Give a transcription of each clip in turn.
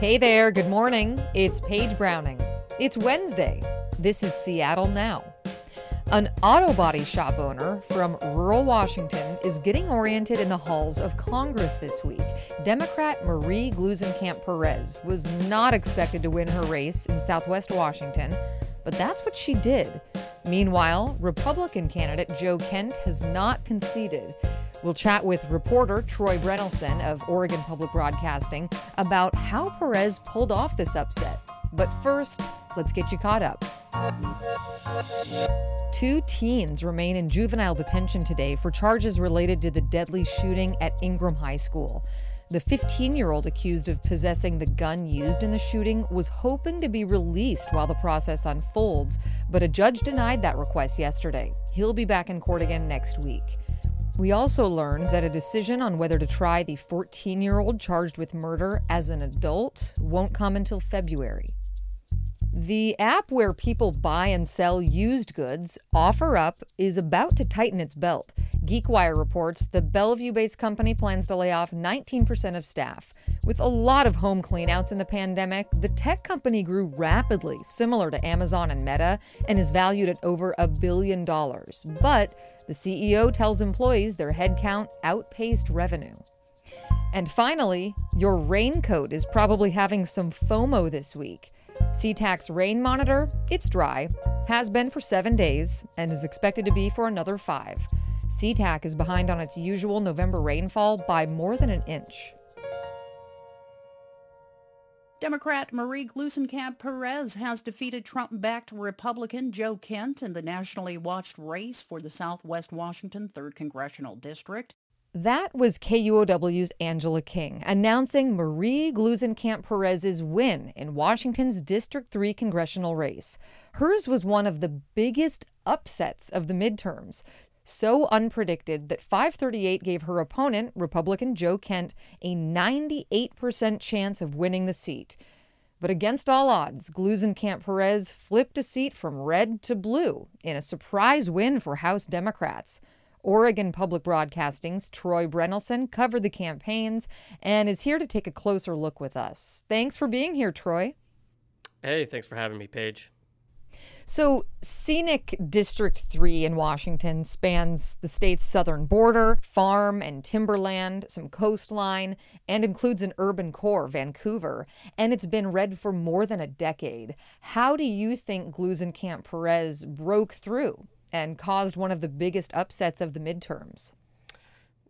Hey there, good morning. It's Paige Browning. It's Wednesday. This is Seattle Now. An auto body shop owner from rural Washington is getting oriented in the halls of Congress this week. Democrat Marie Gluesenkamp Perez was not expected to win her race in southwest Washington, but that's what she did. Meanwhile, Republican candidate Joe Kent has not conceded. We'll chat with reporter Troy Brynelson of Oregon Public Broadcasting about how Perez pulled off this upset. But first, let's get you caught up. Two teens remain in juvenile detention today for charges related to the deadly shooting at Ingram High School. The 15 year old accused of possessing the gun used in the shooting was hoping to be released while the process unfolds, but a judge denied that request yesterday. He'll be back in court again next week. We also learned that a decision on whether to try the 14 year old charged with murder as an adult won't come until February. The app where people buy and sell used goods, OfferUp, is about to tighten its belt. GeekWire reports the Bellevue based company plans to lay off 19% of staff. With a lot of home cleanouts in the pandemic, the tech company grew rapidly, similar to Amazon and Meta, and is valued at over a billion dollars. But the CEO tells employees their headcount outpaced revenue. And finally, your raincoat is probably having some FOMO this week. SeaTac's rain monitor, it's dry, has been for seven days, and is expected to be for another five. SeaTac is behind on its usual November rainfall by more than an inch. Democrat Marie Gluesenkamp Perez has defeated Trump-backed Republican Joe Kent in the nationally watched race for the Southwest Washington 3rd Congressional District. That was KUOW's Angela King announcing Marie Gluesenkamp Perez's win in Washington's District 3 congressional race. Hers was one of the biggest upsets of the midterms, so unpredicted that 538 gave her opponent, Republican Joe Kent, a 98% chance of winning the seat. But against all odds, Gluesenkamp Perez flipped a seat from red to blue in a surprise win for House Democrats. Oregon Public Broadcasting's Troy Brynelson covered the campaigns and is here to take a closer look with us. Thanks for being here, Troy. Hey, thanks for having me, Paige. So, Scenic District 3 in Washington spans the state's southern border, farm and timberland, some coastline, and includes an urban core, Vancouver. And it's been red for more than a decade. How do you think Gluesenkamp Perez broke through and caused one of the biggest upsets of the midterms?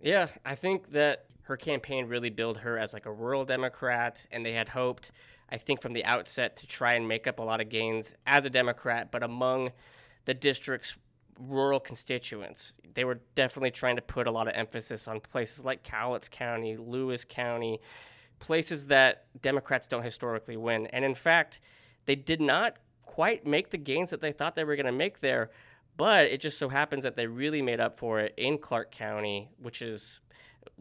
Yeah, I think that her campaign really billed her as like a rural Democrat, and they had hoped I think, from the outset to try and make up a lot of gains as a Democrat, but among the district's rural constituents. They were definitely trying to put a lot of emphasis on places like Cowlitz County, Lewis County, places that Democrats don't historically win. And in fact, they did not quite make the gains that they thought they were going to make there. But it just so happens that they really made up for it in Clark County, which is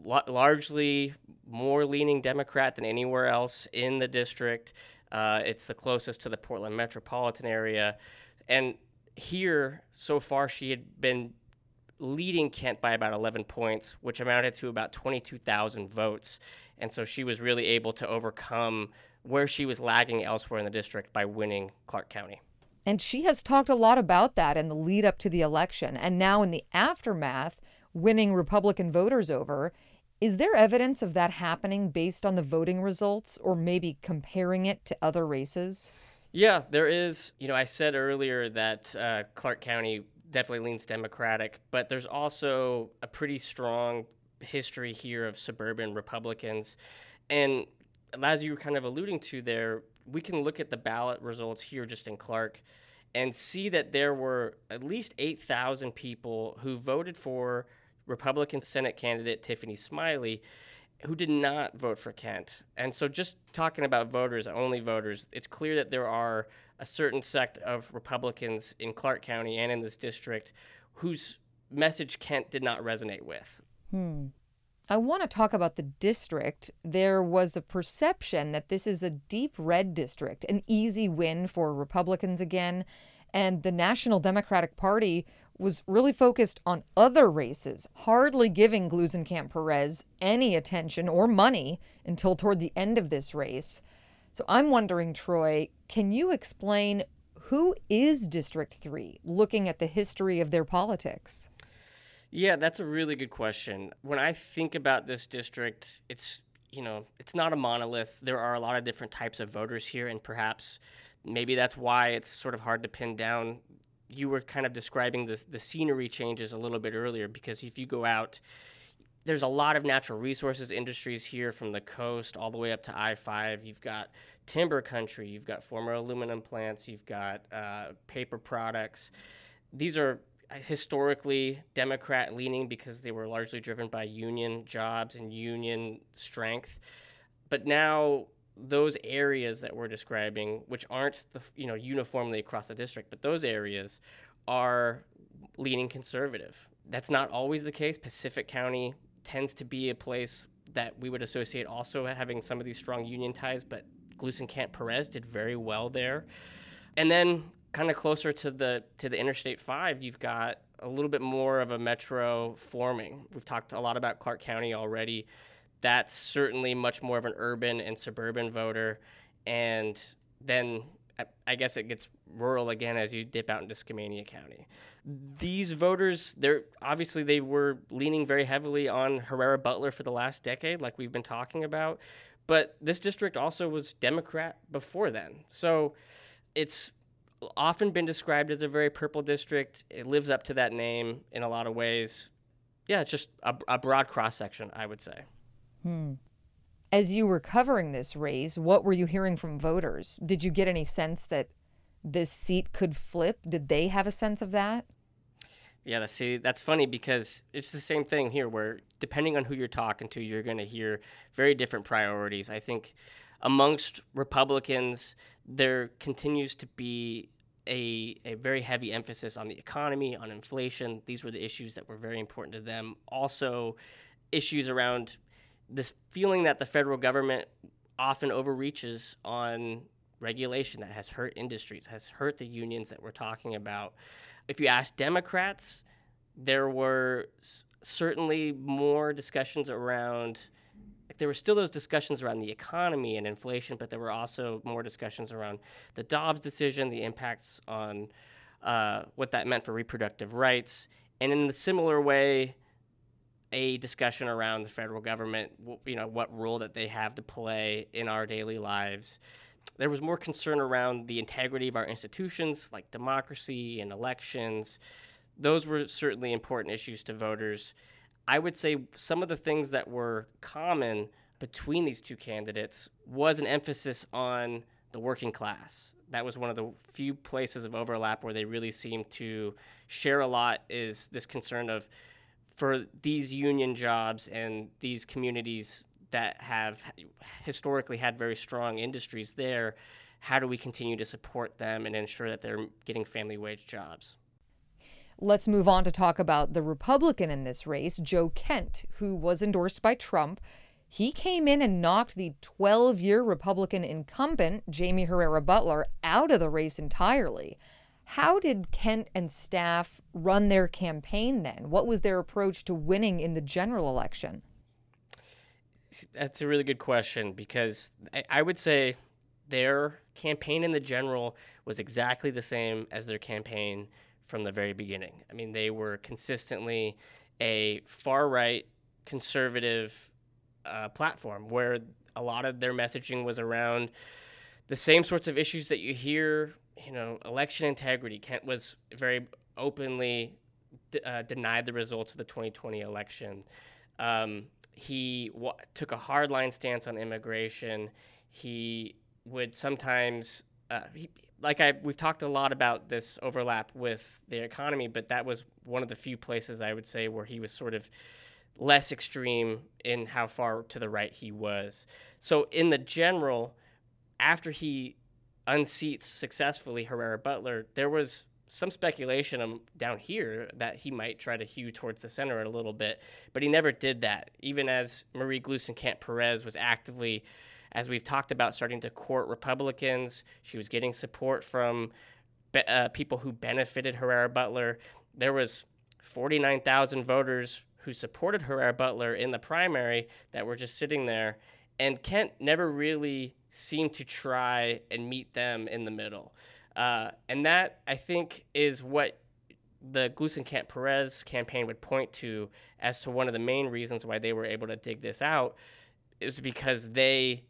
largely more leaning Democrat than anywhere else in the district. Uh, it's the closest to the Portland metropolitan area. And here, so far, she had been leading Kent by about 11 points, which amounted to about 22,000 votes. And so she was really able to overcome where she was lagging elsewhere in the district by winning Clark County. And she has talked a lot about that in the lead up to the election. And now in the aftermath, winning Republican voters over. Is there evidence of that happening based on the voting results or maybe comparing it to other races? Yeah, there is. You know, I said earlier that uh, Clark County definitely leans Democratic, but there's also a pretty strong history here of suburban Republicans. And as you were kind of alluding to there, we can look at the ballot results here just in Clark and see that there were at least 8,000 people who voted for Republican Senate candidate Tiffany Smiley, who did not vote for Kent. And so, just talking about voters, only voters, it's clear that there are a certain sect of Republicans in Clark County and in this district whose message Kent did not resonate with. Hmm. I want to talk about the district. There was a perception that this is a deep red district, an easy win for Republicans again. And the National Democratic Party was really focused on other races, hardly giving Gluesenkamp Perez any attention or money until toward the end of this race. So I'm wondering, Troy, can you explain who is District 3, looking at the history of their politics? Yeah, that's a really good question. When I think about this district, it's you know, it's not a monolith. There are a lot of different types of voters here, and perhaps maybe that's why it's sort of hard to pin down. You were kind of describing the the scenery changes a little bit earlier because if you go out, there's a lot of natural resources industries here from the coast all the way up to I 5. You've got timber country, you've got former aluminum plants, you've got uh, paper products. These are historically Democrat leaning because they were largely driven by union jobs and union strength. But now those areas that we're describing, which aren't the, you know uniformly across the district, but those areas are leaning conservative. That's not always the case. Pacific County tends to be a place that we would associate also having some of these strong union ties, but Gluesenkamp Perez did very well there. And then kind of closer to the to the Interstate 5, you've got a little bit more of a metro forming. We've talked a lot about Clark County already. That's certainly much more of an urban and suburban voter. And then I guess it gets rural again as you dip out into Skamania County. These voters, they're obviously they were leaning very heavily on Herrera Beutler for the last decade, like we've been talking about. But this district also was Democrat before then. So it's often been described as a very purple district. It lives up to that name in a lot of ways. Yeah, it's just a, a broad cross section, I would say. Hmm. As you were covering this race, what were you hearing from voters? Did you get any sense that this seat could flip? Did they have a sense of that? Yeah, see, that's funny because it's the same thing here where depending on who you're talking to, you're going to hear very different priorities. I think amongst Republicans, there continues to be a, a very heavy emphasis on the economy, on inflation. These were the issues that were very important to them. Also, issues around this feeling that the federal government often overreaches on regulation that has hurt industries, has hurt the unions that we're talking about. If you ask Democrats, there were certainly more discussions around like there were still those discussions around the economy and inflation, but there were also more discussions around the Dobbs decision, the impacts on uh, what that meant for reproductive rights, and in a similar way, a discussion around the federal government, you know, what role that they have to play in our daily lives. There was more concern around the integrity of our institutions, like democracy and elections. Those were certainly important issues to voters. I would say some of the things that were common between these two candidates was an emphasis on the working class. That was one of the few places of overlap where they really seemed to share a lot is this concern of for these union jobs and these communities that have historically had very strong industries there, how do we continue to support them and ensure that they're getting family wage jobs? Let's move on to talk about the Republican in this race, Joe Kent, who was endorsed by Trump. He came in and knocked the 12 year Republican incumbent, Jamie Herrera Beutler, out of the race entirely. How did Kent and staff run their campaign then? What was their approach to winning in the general election? That's a really good question because I, would say their campaign in the general was exactly the same as their campaign from the very beginning. I mean, they were consistently a far right conservative uh, platform where a lot of their messaging was around the same sorts of issues that you hear. You know, election integrity. Kent was very openly uh, denied the results of the 2020 election. Um, he w- took a hardline stance on immigration. He would sometimes uh, he, like I we've talked a lot about this overlap with the economy, but that was one of the few places I would say where he was sort of less extreme in how far to the right he was. So in the general, after he unseats successfully Herrera Beutler, there was some speculation down here that he might try to hew towards the center a little bit, but he never did that. Even as Marie Gluesenkamp Perez was actively as we've talked about, starting to court Republicans. She was getting support from uh, people who benefited Herrera Beutler. There was 49,000 voters who supported Herrera Beutler in the primary that were just sitting there. and Kent never really seemed to try and meet them in the middle. Uh, and that, I think, is what the Gluesenkamp Perez campaign would point to as to one of the main reasons why they were able to dig this out. Was because they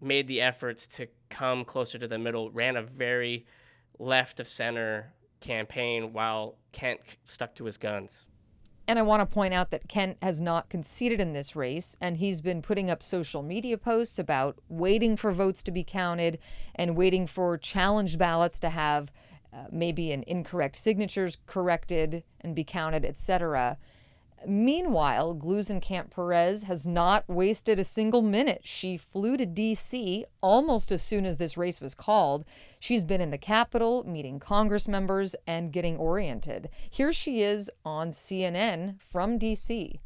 made the efforts to come closer to the middle, ran a very left of center campaign while Kent stuck to his guns. And I want to point out that Kent has not conceded in this race, and he's been putting up social media posts about waiting for votes to be counted and waiting for challenged ballots to have uh, maybe an incorrect signatures corrected and be counted, etc. Meanwhile, Gluesenkamp Perez has not wasted a single minute. She flew to D.C. almost as soon as this race was called. She's been in the Capitol, meeting Congress members, and getting oriented. Here she is on CNN from D.C.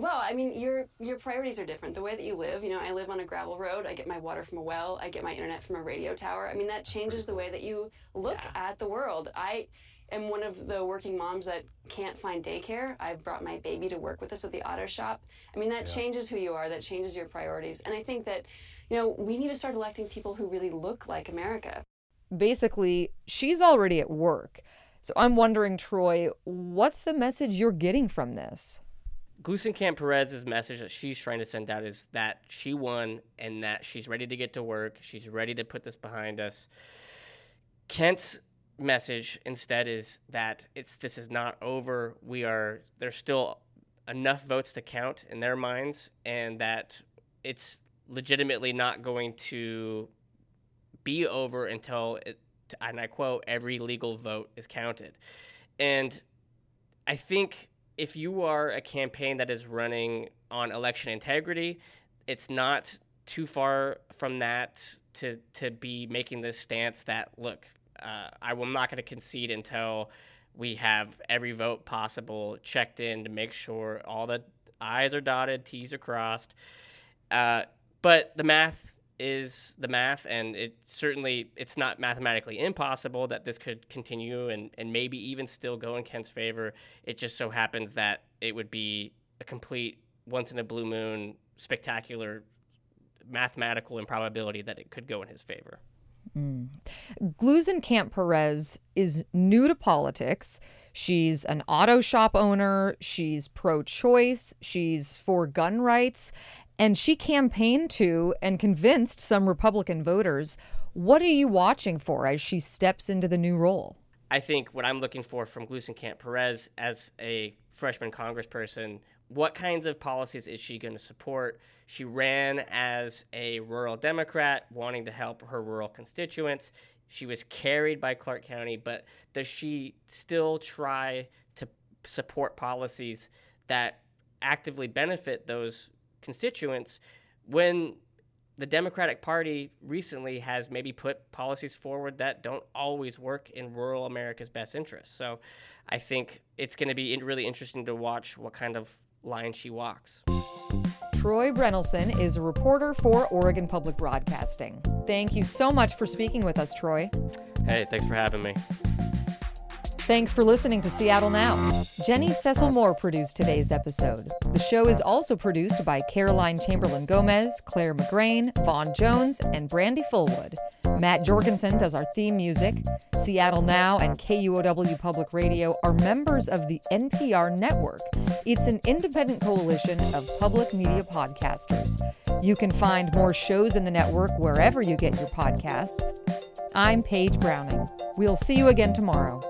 Well, I mean, your your priorities are different. The way that you live, you know, I live on a gravel road. I get my water from a well. I get my internet from a radio tower. I mean, that changes the way that you look yeah. at the world. I am one of the working moms that can't find daycare. I've brought my baby to work with us at the auto shop. I mean, that yeah. changes who you are, that changes your priorities. And I think that, you know, we need to start electing people who really look like America. Basically, she's already at work. So I'm wondering, Troy, what's the message you're getting from this? Gluesenkamp Perez's message that she's trying to send out is that she won and that she's ready to get to work. She's ready to put this behind us. Kent's message instead is that it's this is not over. We are there's still enough votes to count in their minds, and that it's legitimately not going to be over until it, and I quote every legal vote is counted. And I think if you are a campaign that is running on election integrity, it's not too far from that to to be making this stance that look uh, I am not going to concede until we have every vote possible checked in to make sure all the I's are dotted, T's are crossed. Uh, but the math is the math, and it certainly it's not mathematically impossible that this could continue and, and maybe even still go in Kent's favor. It just so happens that it would be a complete once in a blue moon spectacular mathematical improbability that it could go in his favor. Mm. Gluesenkamp Perez is new to politics. She's an auto shop owner. She's pro choice. She's for gun rights. And she campaigned to and convinced some Republican voters. What are you watching for as she steps into the new role? I think what I'm looking for from Gluesenkamp Perez as a freshman congressperson what kinds of policies is she going to support? She ran as a rural Democrat, wanting to help her rural constituents. She was carried by Clark County, but does she still try to support policies that actively benefit those constituents when the Democratic Party recently has maybe put policies forward that don't always work in rural America's best interest. So I think it's going to be really interesting to watch what kind of line she walks. Troy Brynelson is a reporter for Oregon Public Broadcasting. Thank you so much for speaking with us, Troy. Hey, thanks for having me. Thanks for listening to Seattle Now. Jenny Cecil Moore produced today's episode. The show is also produced by Caroline Chamberlain Gomez, Clare McGrane, Vaughn Jones, and Brandy Fullwood. Matt Jorgensen does our theme music. Seattle Now and KUOW Public Radio are members of the NPR network. It's an independent coalition of public media podcasters. You can find more shows in the network wherever you get your podcasts. I'm Paige Browning. We'll see you again tomorrow.